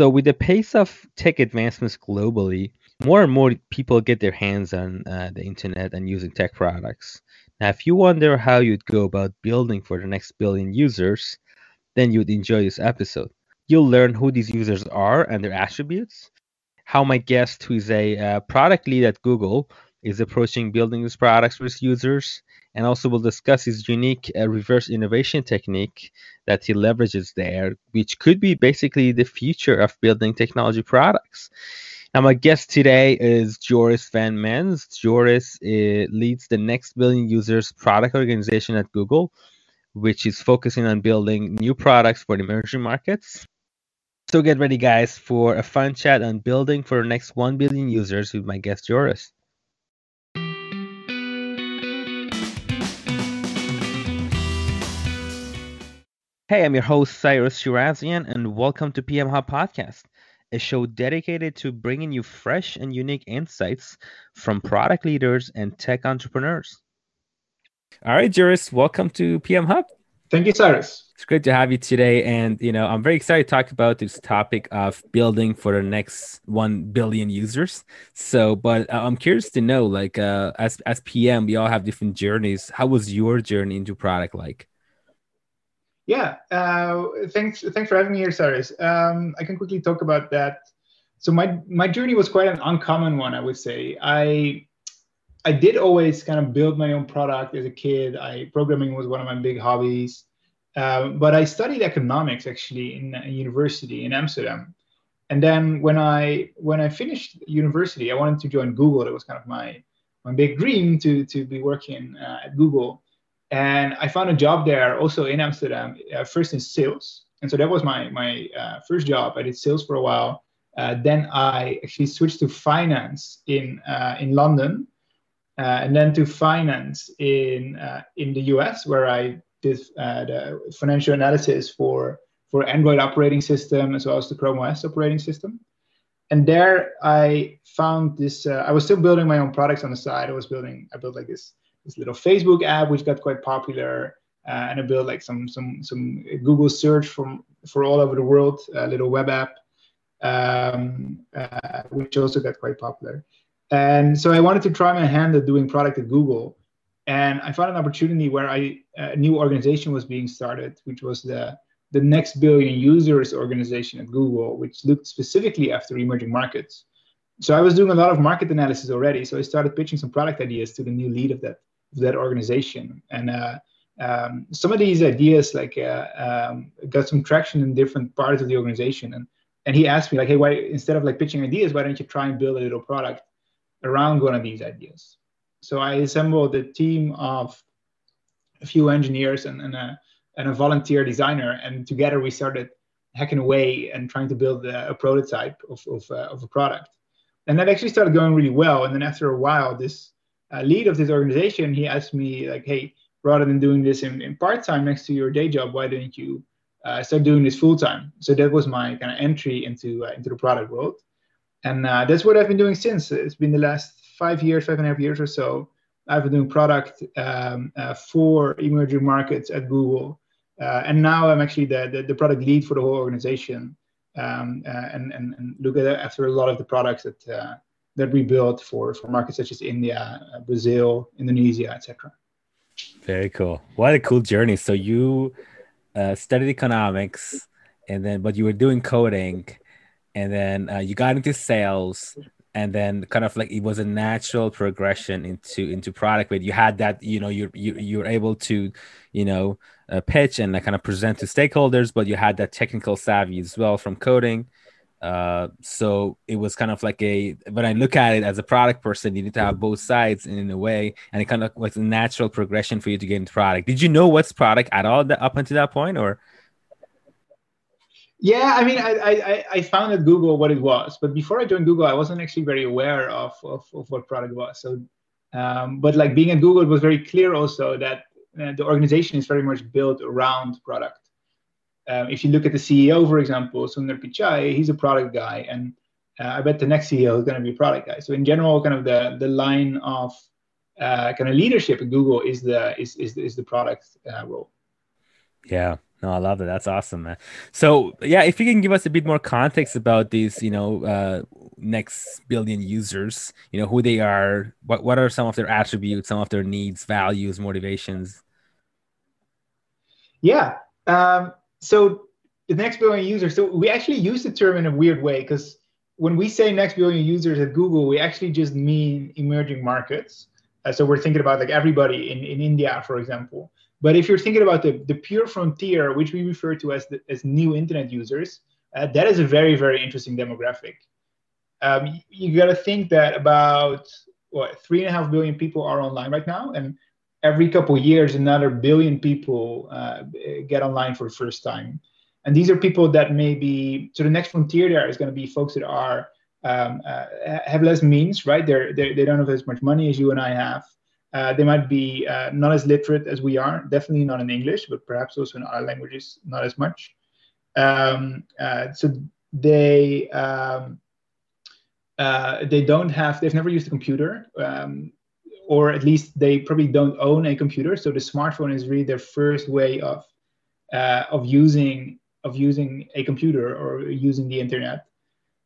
So, with the pace of tech advancements globally, more and more people get their hands on uh, the internet and using tech products. Now, if you wonder how you'd go about building for the next billion users, then you'd enjoy this episode. You'll learn who these users are and their attributes, how my guest, who is a uh, product lead at Google, is approaching building these products for users, and also we'll discuss his unique uh, reverse innovation technique that he leverages there, which could be basically the future of building technology products. Now, my guest today is Joris Van Mens. Joris uh, leads the Next Billion Users product organization at Google, which is focusing on building new products for emerging markets. So get ready, guys, for a fun chat on building for the next 1 billion users with my guest, Joris. Hey, I'm your host, Cyrus Shirazian, and welcome to PM Hub Podcast, a show dedicated to bringing you fresh and unique insights from product leaders and tech entrepreneurs. All right, Joris, welcome to PM Hub. Thank you, Cyrus. It's great to have you today. And, you know, I'm very excited to talk about this topic of building for the next 1 billion users. So, but uh, I'm curious to know, like, uh, as, as PM, we all have different journeys. How was your journey into product like? Yeah, uh, thanks. Thanks for having me here, Cyrus. Um, I can quickly talk about that. So my my journey was quite an uncommon one, I would say. I I did always kind of build my own product as a kid. I programming was one of my big hobbies, um, but I studied economics actually in a university in Amsterdam. And then when I when I finished university, I wanted to join Google. That was kind of my my big dream to to be working uh, at Google and I found a job there also in Amsterdam, uh, first in sales. And so that was my my uh, first job. I did sales for a while. Uh, then I actually switched to finance in uh, in London, uh, and then to finance in uh, in the US, where I did the financial analysis for for Android operating system as well as the Chrome OS operating system. And there I found this. I was still building my own products on the side. I was building. I built like this this little Facebook app which got quite popular, uh, and I built like some some some Google search from for all over the world, a little web app, um, uh, which also got quite popular. And so I wanted to try my hand at doing product at Google, and I found an opportunity where I a new organization was being started, which was the the next billion users organization at Google, which looked specifically after emerging markets. So I was doing a lot of market analysis already. So I started pitching some product ideas to the new lead of that of that organization. And uh, um, some of these ideas like uh, um, got some traction in different parts of the organization. And and he asked me like, hey, why instead of like pitching ideas, why don't you try and build a little product around one of these ideas? So I assembled a team of a few engineers and, and a and a volunteer designer, and together we started hacking away and trying to build a, a prototype of of, uh, of a product. And that actually started going really well. And then after a while, this uh, lead of this organization, he asked me like, "Hey, rather than doing this in, in part time next to your day job, why don't you uh, start doing this full time?" So that was my kind of entry into uh, into the product world, and uh, that's what I've been doing since. It's been the last five years, five and a half years or so. I've been doing product um, uh, for emerging markets at Google, uh, and now I'm actually the, the, the product lead for the whole organization, um, and, and and look at after a lot of the products that that we built for for markets such as India, uh, Brazil, Indonesia, etc. Very cool. What a cool journey. So you uh, studied economics, and then but you were doing coding, and then uh, you got into sales, and then kind of like it was a natural progression into into product. But you had that, you know, you you you're able to, you know, uh, pitch and like kind of present to stakeholders, but you had that technical savvy as well from coding uh, so it was kind of like a when I look at it as a product person, you need to have both sides in a way, and it kind of was a natural progression for you to get into product. Did you know what's product at all up until that point, or? Yeah, I mean, I, I, I found at Google what it was, but before I joined Google, I wasn't actually very aware of, of, of what product was. So, um, but like being at Google, it was very clear also that uh, the organization is very much built around product. Um, if you look at the CEO, for example, Sundar Pichai, he's a product guy, and uh, I bet the next CEO is going to be a product guy. So in general, kind of the the line of uh, kind of leadership at Google is the is is, is the product uh, role. Yeah, No, I love it. That's awesome, man. So, yeah, if you can give us a bit more context about these, you know, uh, next billion users, you know, who they are, what what are some of their attributes, some of their needs, values, motivations. Yeah. Um, so the next billion users. So we actually use the term in a weird way because when we say next billion users at Google, we actually just mean emerging markets. Uh, so we're thinking about like everybody in, in India, for example. But if you're thinking about the, the pure frontier, which we refer to as the, as new internet users, uh, that is a very very interesting demographic. Um, you, got to think that about what three and a half billion people are online right now, and every couple of years another billion people uh, get online for the first time. And these are people that maybe so the next frontier there is going to be folks that are um, uh, have less means right? They're, they're they don't have as much money as you and i have. Uh, they might be uh, not as literate as we are definitely not in english but perhaps also in other languages not as much. Um, uh, so they um, uh, they don't have they've never used a computer um, or at least they probably don't own a computer. So the smartphone is really their first way of uh, of using of using a computer or using the internet.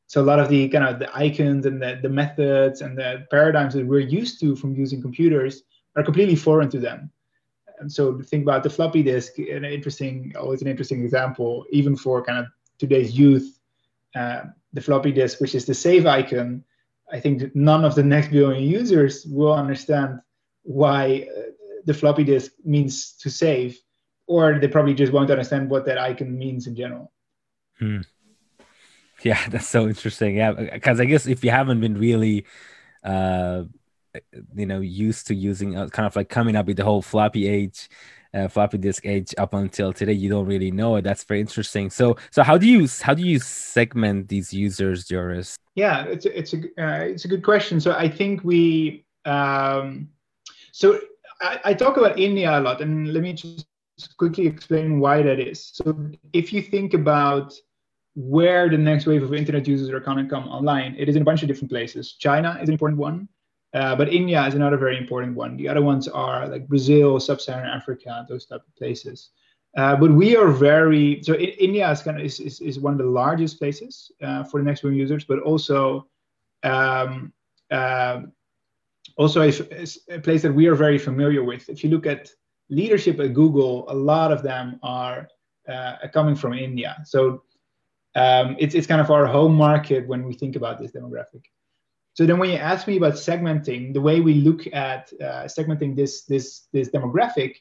So a lot of the kind of the icons and the, the methods and the paradigms that we're used to from using computers are completely foreign to them. And so think about the floppy disk, an interesting, always an interesting example, even for kind of today's youth. Uh, the floppy disk, which is the save icon, I think none of the next billion users will understand why uh, the floppy disk means to save, or they probably just won't understand what that icon means in general. Hmm. Yeah, that's so interesting. Yeah, because I guess if you haven't been really, uh, you know, used to using uh, kind of like coming up with the whole floppy age, uh, floppy disk age up until today, you don't really know it. That's very interesting. So, so how do you how do you segment these users, Joris? Yeah, it's a, it's a uh, it's a good question. So I think we um, so I, I, talk about India a lot, and let me just quickly explain why that is. So if you think about where the next wave of internet users are going to come online, it is in a bunch of different places. China is an important one, uh, but India is another very important one. The other ones are like Brazil, Sub-Saharan Africa, those type of places. Uh, but we are very so in, India is kind of is, is, is, one of the largest places uh, for the next wave users, but also um, uh, also a, a, place that we are very familiar with. If you look at leadership at Google, a lot of them are uh, coming from India. So um, it's it's kind of our home market when we think about this demographic. So then, when you ask me about segmenting, the way we look at uh, segmenting this this this demographic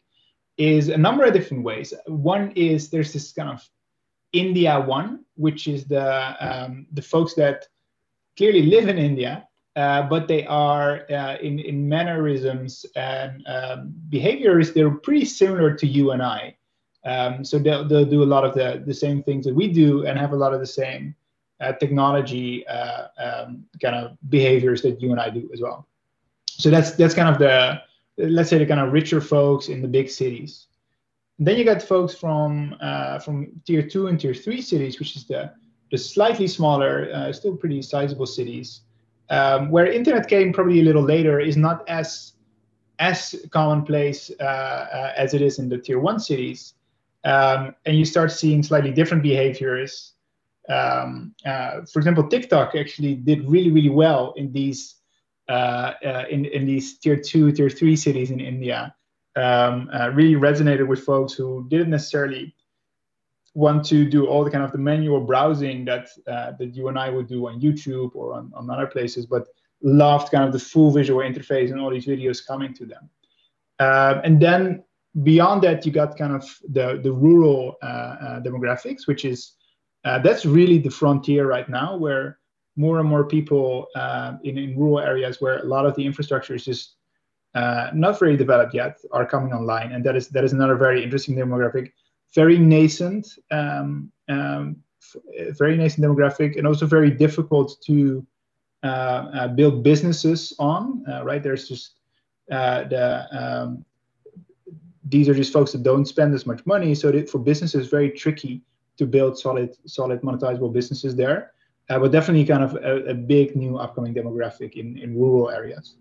is a number of different ways. One is there's this kind of India one, which is the um, the folks that clearly live in India, uh, but they are uh, in in mannerisms and um, behaviors. They're pretty similar to you and I. Um, so they'll, they'll do a lot of the, the same things that we do and have a lot of the same technology uh, um, kind of behaviors that you and I do as well. So that's that's kind of the let's say the kind of richer folks in the big cities. Then you got folks from uh, from tier two and tier three cities, which is the the slightly smaller, uh, still pretty sizable cities, um, where internet came probably a little later, is not as as commonplace uh, uh, as it is in the tier one cities, um, and you start seeing slightly different behaviors. Um, uh, for example, TikTok actually did really really well in these uh, uh, in, in these tier two, tier three cities in India um, uh, really resonated with folks who didn't necessarily want to do all the kind of the manual browsing that uh, that you and I would do on YouTube or on, on other places, but loved kind of the full visual interface and all these videos coming to them. Um, and then beyond that, you got kind of the the rural uh, demographics, which is that's really the frontier right now, where more and more people uh, in, in rural areas where a lot of the infrastructure is just uh, not very developed yet are coming online, and that is that is another very interesting demographic, very nascent, um, um, very nascent demographic, and also very difficult to uh, uh build businesses on. Uh, right, there's just uh, the um, these are just folks that don't spend as much money, so for businesses, very tricky to build solid solid monetizable businesses there. Uh, but definitely kind of a, a, big new upcoming demographic in, in rural areas.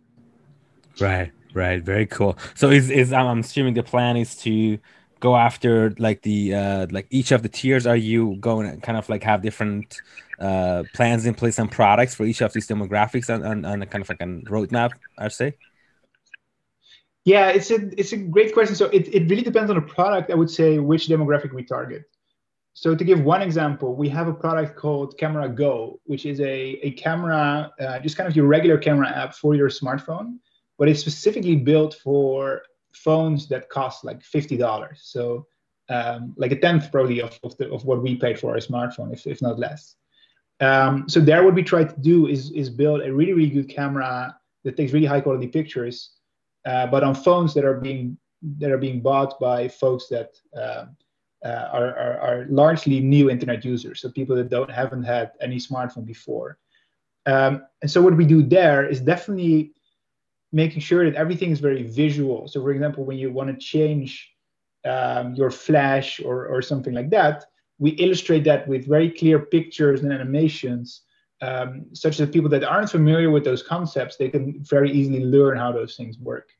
Right, right, very cool. So is is I'm assuming the plan is to go after like the uh like each of the tiers. Are you going to kind of like have different uh plans in place and products for each of these demographics and and, on, kind of like a roadmap i'd say? Yeah it's a it's a great question. So it, it really depends on the product i would say which demographic we target so to give one example, we have a product called Camera Go, which is a, a camera, uh, just kind of your regular camera app for your smartphone, but it's specifically built for phones that cost like $50. So um, like a tenth probably of, of, the, of what we paid for our smartphone, if, if not less. Um, so there what we try to do is, is build a really, really good camera that takes really high quality pictures, uh, but on phones that are being that are being bought by folks that uh, uh, are, are, are, largely new internet users, so people that don't haven't had any smartphone before. Um, and so what we do there is definitely making sure that everything is very visual. So for example, when you want to change um, your flash or, or something like that, we illustrate that with very clear pictures and animations, um, such that people that aren't familiar with those concepts, they can very easily learn how those things work.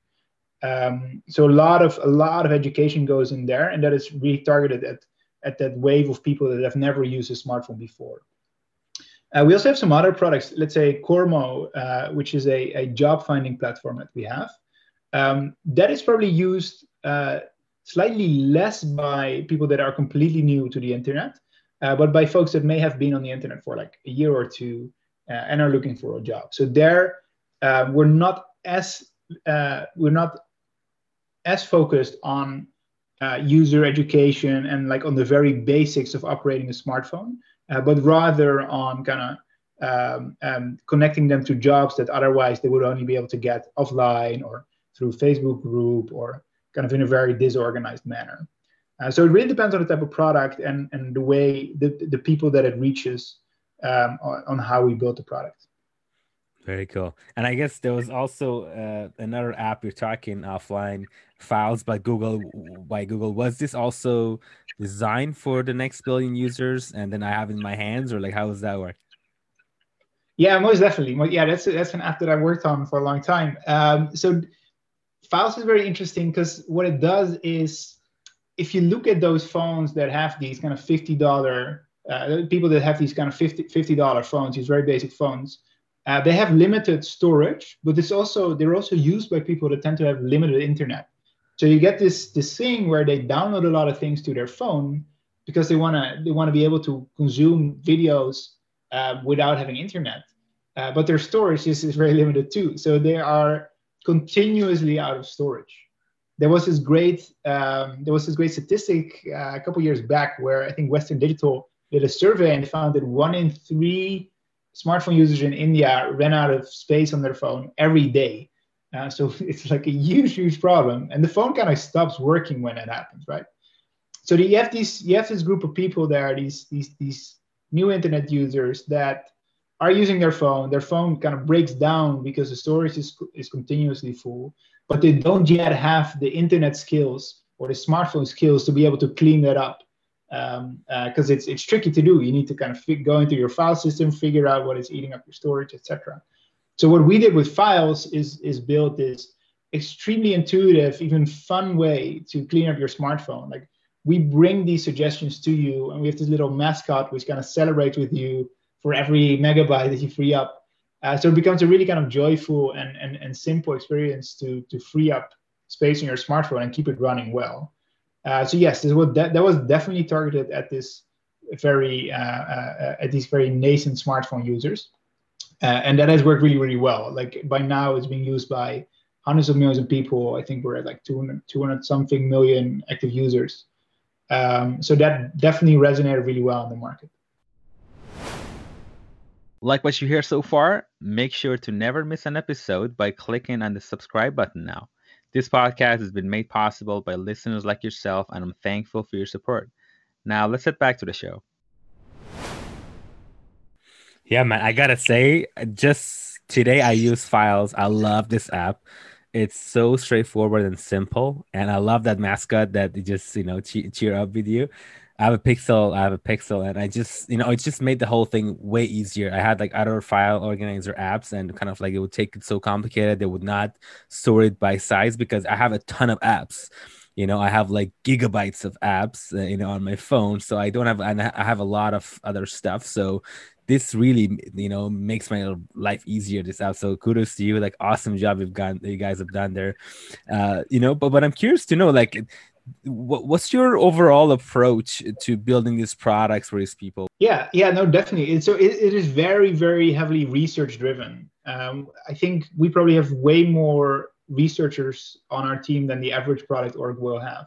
Um, so a lot of a lot of education goes in there, and that is really targeted at at that wave of people that have never used a smartphone before. Uh, we also have some other products, let's say Kormo, uh, which is a, a job finding platform that we have. Um, that is probably used uh, slightly less by people that are completely new to the internet, uh, but by folks that may have been on the internet for like a year or two uh, and are looking for a job. So there, uh, we're not as we're not as focused on uh, user education and like on the very basics of operating a smartphone, uh, but rather on kind of um, um, connecting them to jobs that otherwise they would only be able to get offline or through Facebook group or kind of in a very disorganized manner. Uh, so it really depends on the type of product and, and the way the, the people that it reaches um, on, on how we build the product. Very cool. And I guess there was also uh, another app you're talking offline, Files by Google. By Google, was this also designed for the next billion users? And then I have in my hands, or like how does that work? Yeah, most definitely. Yeah, that's that's an app that I worked on for a long time. Um, so Files is very interesting because what it does is, if you look at those phones that have these kind of fifty dollar uh, people that have these kind of 50 dollar phones, these very basic phones uh, they have limited storage, but it's also they're also used by people that tend to have limited internet. So you get this this thing where they download a lot of things to their phone because they wanna they wanna be able to consume videos uh, without having internet. Uh, but their storage is, is very limited too. So they are continuously out of storage. There was this great um, there was this great statistic uh, a couple years back where I think Western Digital did a survey and found that one in three smartphone users in India ran out of space on their phone every day. Uh, so it's like a huge, huge problem. And the phone kind of stops working when that happens, right? So you have these, you have this group of people there, these, these, these new internet users that are using their phone. Their phone kind of breaks down because the storage is, is continuously full, but they don't yet have the internet skills or the smartphone skills to be able to clean that up because um, uh, it's it's tricky to do. You need to kind of go into your file system, figure out what is eating up your storage, etc. So what we did with files is is build this extremely intuitive, even fun way to clean up your smartphone. Like we bring these suggestions to you, and we have this little mascot which kind of celebrates with you for every megabyte that you free up. Uh, so it becomes a really kind of joyful and, and, and simple experience to, to free up space in your smartphone and keep it running well. Uh, so yes, this was that, that was definitely targeted at this very uh, uh, at these very nascent smartphone users, uh, and that has worked really really well. Like by now, it's being used by hundreds of millions of people. I think we're at like 200, 200 something million active users. Um, so that definitely resonated really well in the market. Like what you hear so far, make sure to never miss an episode by clicking on the subscribe button now. This podcast has been made possible by listeners like yourself, and I'm thankful for your support. Now, let's get back to the show. Yeah, man, I gotta say, just today I use Files. I love this app. It's so straightforward and simple, and I love that mascot that just you know cheer up with you. I have a Pixel, I have a Pixel, and I just, you know, it just made the whole thing way easier. I had like other file organizer apps, and kind of like it would take it so complicated, they would not sort it by size because I have a ton of apps. you know i have like gigabytes of apps uh, you know on my phone so i don't have and i have a lot of other stuff so this really you know makes my life easier this app so kudos to you like awesome job you've got you guys have done there uh you know but but i'm curious to know like what's your overall approach to building these products for these people? Yeah yeah no definitely. So it, it is very very heavily research driven. Um, i think we probably have way more researchers on our team than the average product org will have.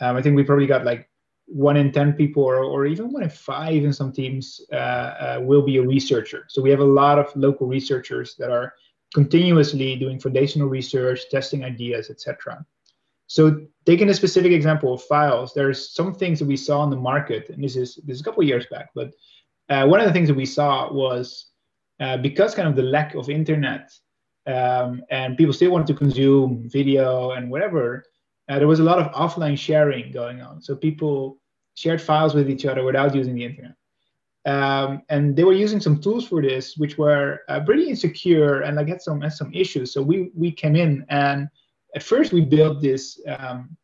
Um, i think we probably got like one in 10 people or, or even one in five in some teams uh, uh, will be a researcher. So we have a lot of local researchers that are continuously doing foundational research testing ideas etc so taking a specific example of files, there's some things that we saw in the market, and this is this is a couple of years back, but uh, one of the things that we saw was uh, because kind of the lack of internet um, and people still wanted to consume video and whatever, uh, there was a lot of offline sharing going on. So people shared files with each other without using the internet. Um, and they were using some tools for this, which were uh, pretty insecure and like had some had some issues. So we we came in and at first we built this um,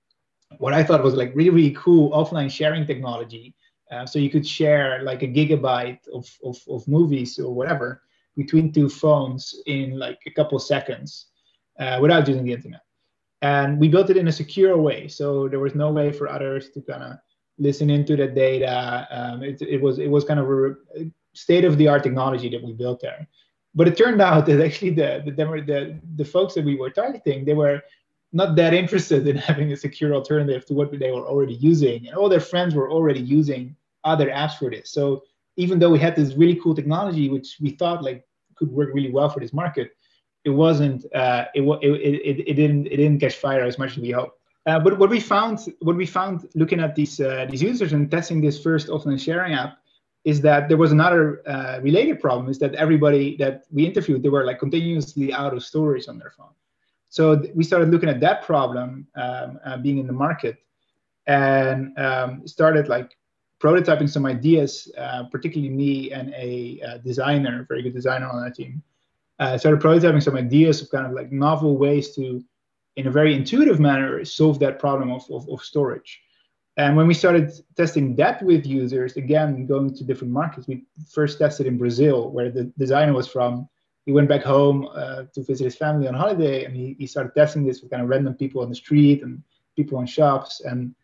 what I thought was like really really cool offline sharing technology. Uh, so you could share like a gigabyte of, of, of movies or whatever between two phones in like a couple seconds uh, without using the internet. And we built it in a secure way. So there was no way for others to kind of listen into the data. Um, it, it was it was kind of a state of the art technology that we built there. But it turned out that actually the the, the the folks that we were targeting they were not that interested in having a secure alternative to what they were already using, and all their friends were already using other apps for this. So even though we had this really cool technology, which we thought like could work really well for this market, it wasn't. Uh, it, it, it, it didn't it didn't catch fire as much as we hoped. Uh, but what we found, what we found looking at these uh, these users and testing this first offline sharing app, is that there was another uh, related problem is that everybody that we interviewed they were like continuously out of storage on their phone. So th- we started looking at that problem um, uh, being in the market and um, started like prototyping some ideas uh, particularly me and a, a designer very good designer on our team. Uh, started prototyping some ideas of kind of like novel ways to in a very intuitive manner solve that problem of, of, of storage and when we started testing that with users, again, going to different markets, we first tested in Brazil, where the designer was from. He went back home uh, to visit his family on holiday, and he, he started testing this with kind of random people on the street and people in shops. And,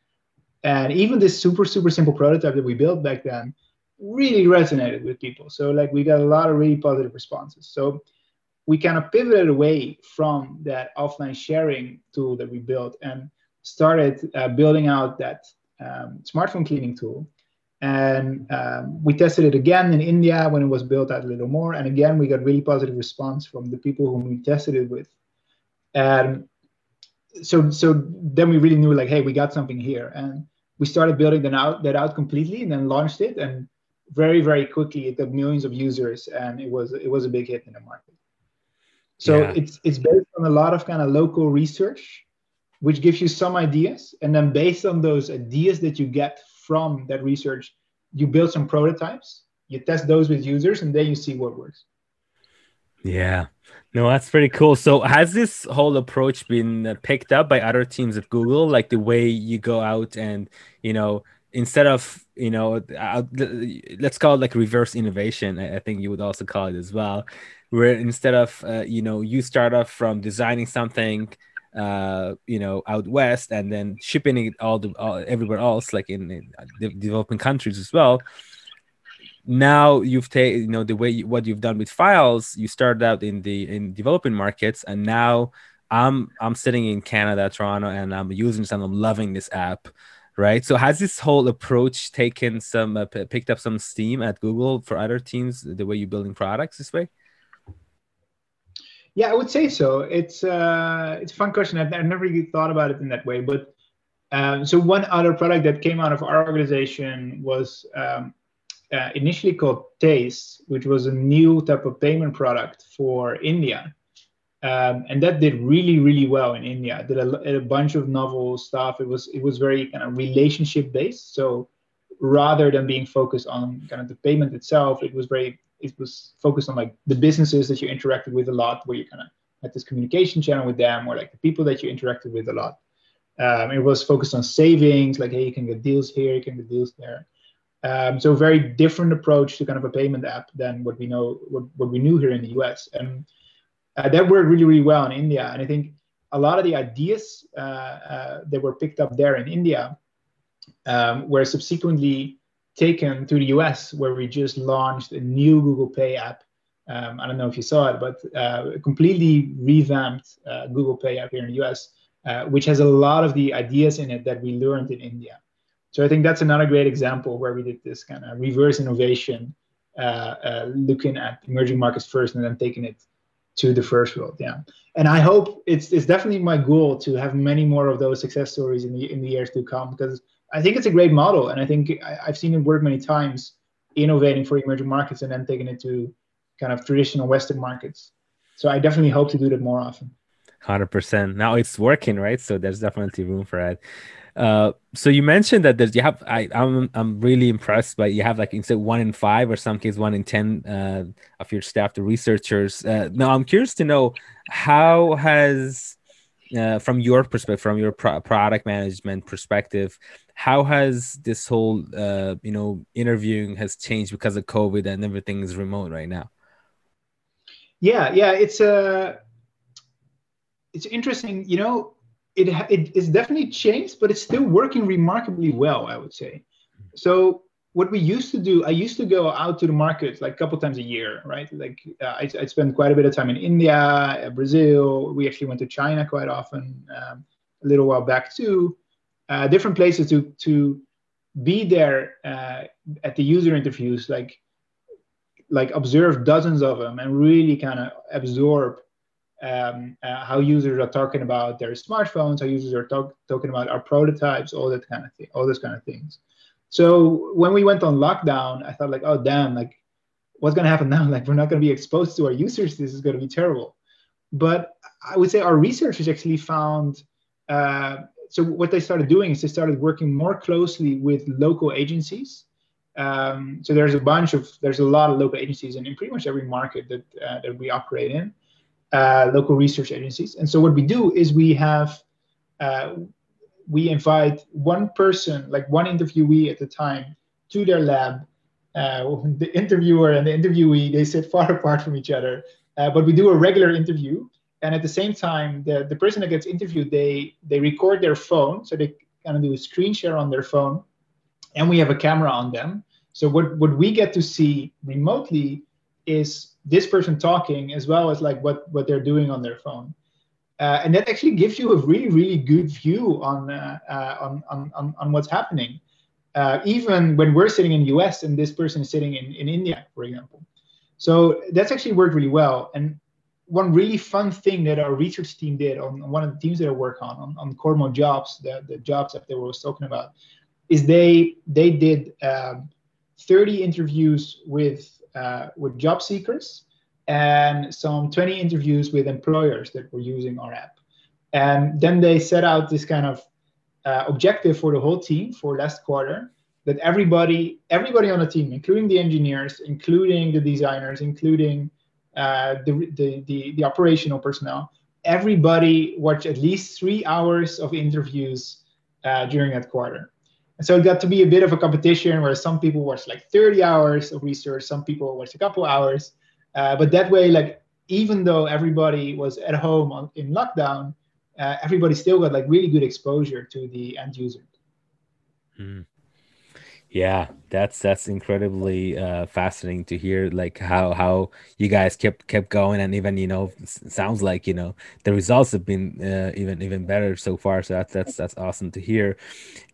and even this super, super simple prototype that we built back then really resonated with people. So like we got a lot of really positive responses. So we kind of pivoted away from that offline sharing tool that we built and started uh, building out that um, smartphone cleaning tool. And um, we tested it again in India when it was built out a little more. And again, we got really positive response from the people whom we tested it with. And so, so then we really knew like, hey, we got something here. And we started building that out, that out completely and then launched it. And very, very quickly, it got millions of users and it was, it was a big hit in the market. So yeah. it's, it's based on a lot of kind of local research which gives you some ideas. And then based on those ideas that you get from that research, you build some prototypes, you test those with users, and then you see what works. Yeah. No, that's pretty cool. So, has this whole approach been picked up by other teams at Google? Like the way you go out and, you know, instead of, you know, let's call it like reverse innovation. I think you would also call it as well, where instead of, uh, you know, you start off from designing something, uh, you know, out west, and then shipping it all to all, everywhere else, like in, in the developing countries as well. Now you've taken, you know, the way you, what you've done with files. You started out in the in developing markets, and now I'm I'm sitting in Canada, Toronto, and I'm using this, and I'm loving this app right? So has this whole approach taken some uh, p- picked up some steam at Google for other teams? The way you're building products this way? Yeah, I would say so. It's uh, it's a fun question. I've, I've never really thought about it in that way. But um, so one other product that came out of our organization was um, uh, initially called Tez, which was a new type of payment product for India. Um, and that did really, really well in India. Did a, a, bunch of novel stuff. It was it was very kind of relationship based. So rather than being focused on kind of the payment itself, it was very it was focused on like the businesses that you interacted with a lot, where you kind of had this communication channel with them, or like the people that you interacted with a lot. Um, it was focused on savings, like hey, you can get deals here, you can get deals there. Um, so very different approach to kind of a payment app than what we know what, what we knew here in the US. And uh, that worked really really well in India. And I think a lot of the ideas uh, uh, that were picked up there in India um, were subsequently taken to the US, where we just launched a new Google Pay app. Um, I don't know if you saw it, but uh, completely revamped uh, Google Pay app here in the US, uh, which has a lot of the ideas in it that we learned in India. So I think that's another great example where we did this kind of reverse innovation, uh, uh, looking at emerging markets first and then taking it to the first world. Yeah, and I hope it's it's definitely my goal to have many more of those success stories in the in the years to come because I think it's a great model, and I think I, have seen it work many times, innovating for emerging markets and then taking it to kind of traditional Western markets. So I definitely hope to do that more often. Hundred percent. Now it's working, right? So there's definitely room for it. Uh, so you mentioned that there's you have I I'm I'm really impressed by you have like instead one in five or some cases one in ten uh, of your staff the researchers. Uh, now I'm curious to know how has uh, from your perspective from your pro- product management perspective how has this whole uh, you know interviewing has changed because of COVID and everything is remote right now. Yeah, yeah, it's a uh, it's interesting. You know, it it is definitely changed, but it's still working remarkably well, I would say. So what we used to do, I used to go out to the market like a couple times a year, right? Like uh, I, I spent quite a bit of time in India, uh, Brazil. We actually went to China quite often, um, a little while back too. Uh, different places to to be there uh, at the user interviews, like like observe dozens of them and really kind of absorb um, uh, how users are talking about their smartphones, how users are talk, talking about our prototypes, all that kind of thing, all those kind of things. So when we went on lockdown, I thought like, oh damn, like what's gonna happen now? Like we're not gonna be exposed to our users. This is gonna be terrible. But I would say our researchers actually found. Uh, so what they started doing is they started working more closely with local agencies. Um, so there's a bunch of there's a lot of local agencies in, in pretty much every market that uh, that we operate in uh, local research agencies. And so what we do is we have uh, we invite one person, like one interviewee at a time, to their lab. Uh, the interviewer and the interviewee they sit far apart from each other, uh, but we do a regular interview. And at the same time, the, the person that gets interviewed, they they record their phone, so they kind of do a screen share on their phone, and we have a camera on them. So what what we get to see remotely is this person talking as well as like what what they're doing on their phone. Uh, and that actually gives you a really really good view on uh, uh, on, on, on what's happening. Uh, even when we're sitting in the us and this person is sitting in, in india for example. So that's actually worked really well. And one really fun thing that our research team did on, one of the teams that I work on, on, on Kormo Jobs, the, the jobs that they were talking about, is they they did um, 30 interviews with uh, with job seekers and some 20 interviews with employers that were using our app. And then they set out this kind of uh, objective for the whole team for last quarter that everybody everybody on the team, including the engineers, including the designers, including uh, the, the, the, the operational personnel, everybody watched at least three hours of interviews uh, during that quarter. And so it got to be a bit of a competition where some people watched like 30 hours of research, some people watched a couple hours. Uh, but that way, like even though everybody was at home on, in lockdown, uh, everybody still got like really good exposure to the end user. Mm. Yeah, that's that's incredibly uh, fascinating to hear. Like how how you guys kept kept going, and even you know sounds like you know the results have been uh, even even better so far. So that's that's that's awesome to hear.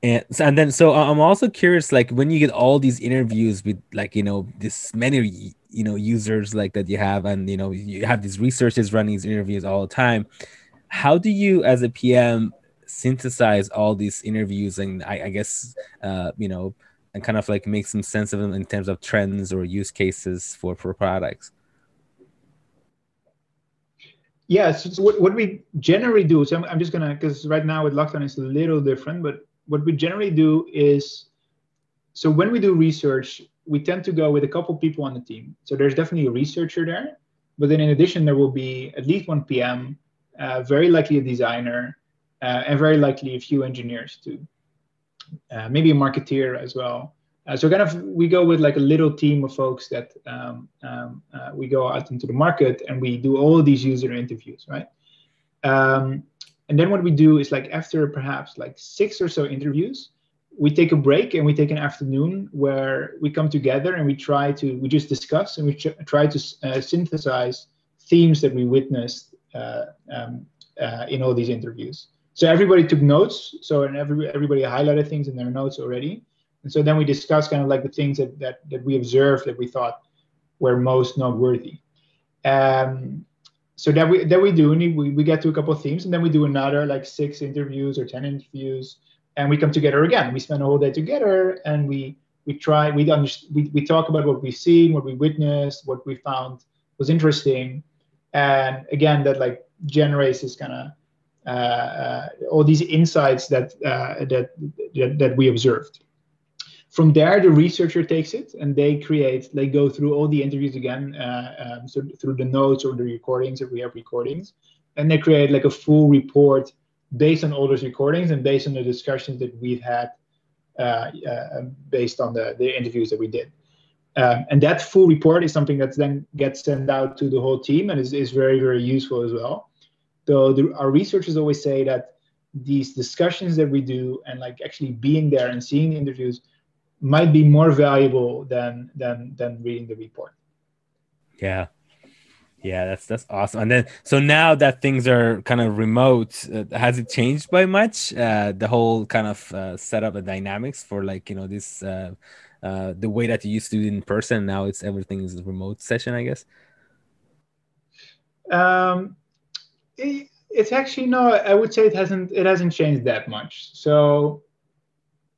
And and then so I'm also curious, like when you get all these interviews with like you know this many you know users like that you have, and you know you have these researchers running these interviews all the time. How do you, as a PM, synthesize all these interviews and I, I guess uh, you know and kind of like make some sense of them in terms of trends or use cases for for products? Yeah so what, what we generally do so I'm, I'm just gonna because right now with lockdown it's a little different but what we generally do is so when we do research we tend to go with a couple people on the team. So there's definitely a researcher there but then in addition there will be at least one pm uh, very likely a designer uh, and very likely a few engineers too, uh, maybe a marketeer as well. Uh, so kind of we go with like a little team of folks that um, um, uh, we go out into the market and we do all these user interviews, right? Um, and then what we do is like after perhaps like six or so interviews, we take a break and we take an afternoon where we come together and we try to we just discuss and we try to uh, synthesize themes that we witnessed uh, um, uh, in all these interviews. So everybody took notes. So and every, everybody highlighted things in their notes already. And so then we discussed kind of like the things that that, that we observed that we thought were most noteworthy. Um, so that we that we do, and we, we get to a couple of themes, and then we do another like six interviews or ten interviews, and we come together again. We spend a whole day together, and we we try we we, we talk about what we've seen, what we witnessed, what we found was interesting, and again that like generates this kind of all these insights that, uh, that that that we observed. From there, the researcher takes it and they create, they go through all the interviews again, uh, um, so through the notes or the recordings if we have recordings, and they create like a full report based on all those recordings and based on the discussions that we've had uh, uh, based on the, the interviews that we did. Um, and that full report is something that then gets sent out to the whole team and is, is very, very useful as well. So the, our researchers always say that these discussions that we do and like actually being there and seeing the interviews might be more valuable than than than reading the report. Yeah. Yeah, that's that's awesome. And then so now that things are kind of remote, uh, has it changed by much? Uh, the whole kind of uh, setup and dynamics for like you know this uh, uh, the way that you used to do it in person. Now it's everything is a remote session, I guess. Um, it, it's actually no. I would say it hasn't it hasn't changed that much. So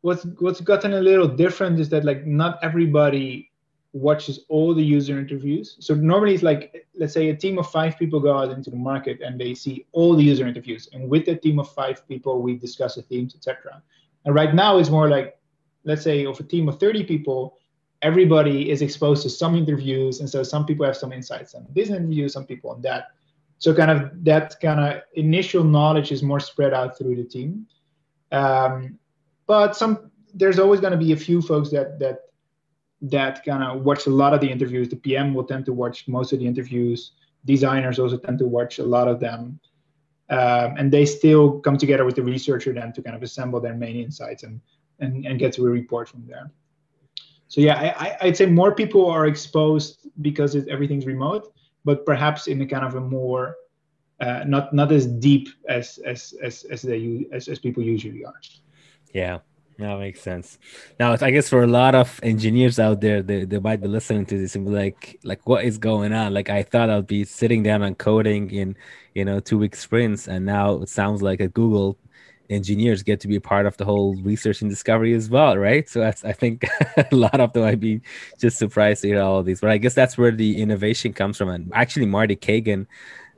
what's what's gotten a little different is that like not everybody watches all the user interviews. So normally it's like let's say a team of five people go out into the market and they see all the user interviews, and with that team of five people we discuss the themes, etc. And right now it's more like let's say of a team of 30 people, everybody is exposed to some interviews, and so some people have some insights on this interview, some people on that. So kind of that kind of initial knowledge is more spread out through the team. Um, but some there's always going to be a few folks that that that kind of watch a lot of the interviews. The PM will tend to watch most of the interviews. Designers also tend to watch a lot of them, um, and they still come together with the researcher then to kind of assemble their main insights and and, and get to a report from there. So yeah, I, I'd say more people are exposed because it, everything's remote, but perhaps in a kind of a more uh, not not as deep as as as as they as, as people usually are. Yeah, that makes sense. Now, I guess for a lot of engineers out there, they, they might be listening to this and be like, like, what is going on? Like, I thought I'd be sitting down and coding in, you know, two week sprints, and now it sounds like at Google, engineers get to be part of the whole research and discovery as well, right? So that's, I think a lot of them might be just surprised to hear all of these. But I guess that's where the innovation comes from. And actually, Marty Cagan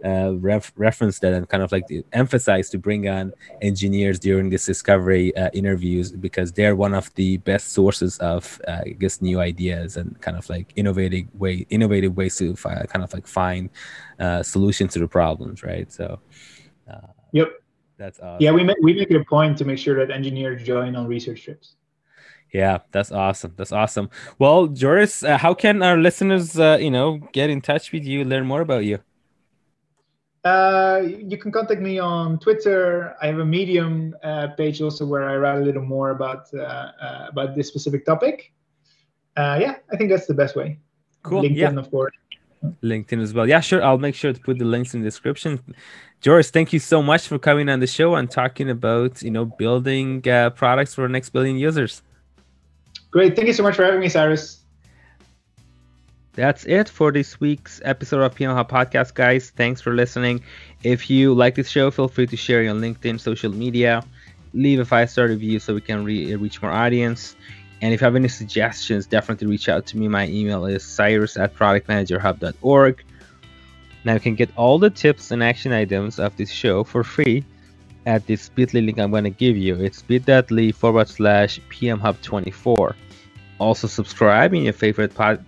uh, ref- referenced that and kind of like emphasized to bring on engineers during this discovery uh, interviews because they're one of the best sources of uh, I guess new ideas and kind of like innovative way innovative ways to fi- kind of like find uh, solutions to the problems, right? So, uh, yep, that's awesome. yeah. We make we make it a point to make sure that engineers join on research trips. Yeah, that's awesome. That's awesome. Well, Joris, uh, how can our listeners, you know, get in touch with you, learn more about you? Uh, you can contact me on Twitter. I have a Medium uh, page also where I write a little more about uh, uh about this specific topic. Uh, yeah, I think that's the best way. Cool. LinkedIn, yeah. of course. LinkedIn as well. Yeah, sure. I'll make sure to put the links in the description. Joris, thank you so much for coming on the show and talking about you know building uh, products for the next billion users. Great. Thank you so much for having me, Cyrus. That's it for this week's episode of PM Hub Podcast, guys. Thanks for listening. If you like this show, feel free to share it on LinkedIn, social media, leave a five star review so we can re- reach more audience. And if you have any suggestions, definitely reach out to me. My email is cyrus at productmanagerhub.org. Now you can get all the tips and action items of this show for free at this bit.ly link I'm going to give you. It's bit.ly forward slash pmhub24. Also subscribe in your favorite pod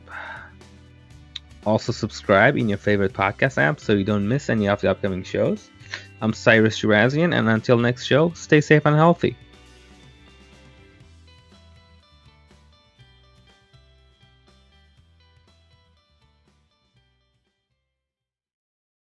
also, subscribe in your favorite podcast app so you don't miss any of the upcoming shows. I'm Cyrus Shirazian, and until next show, stay safe and healthy.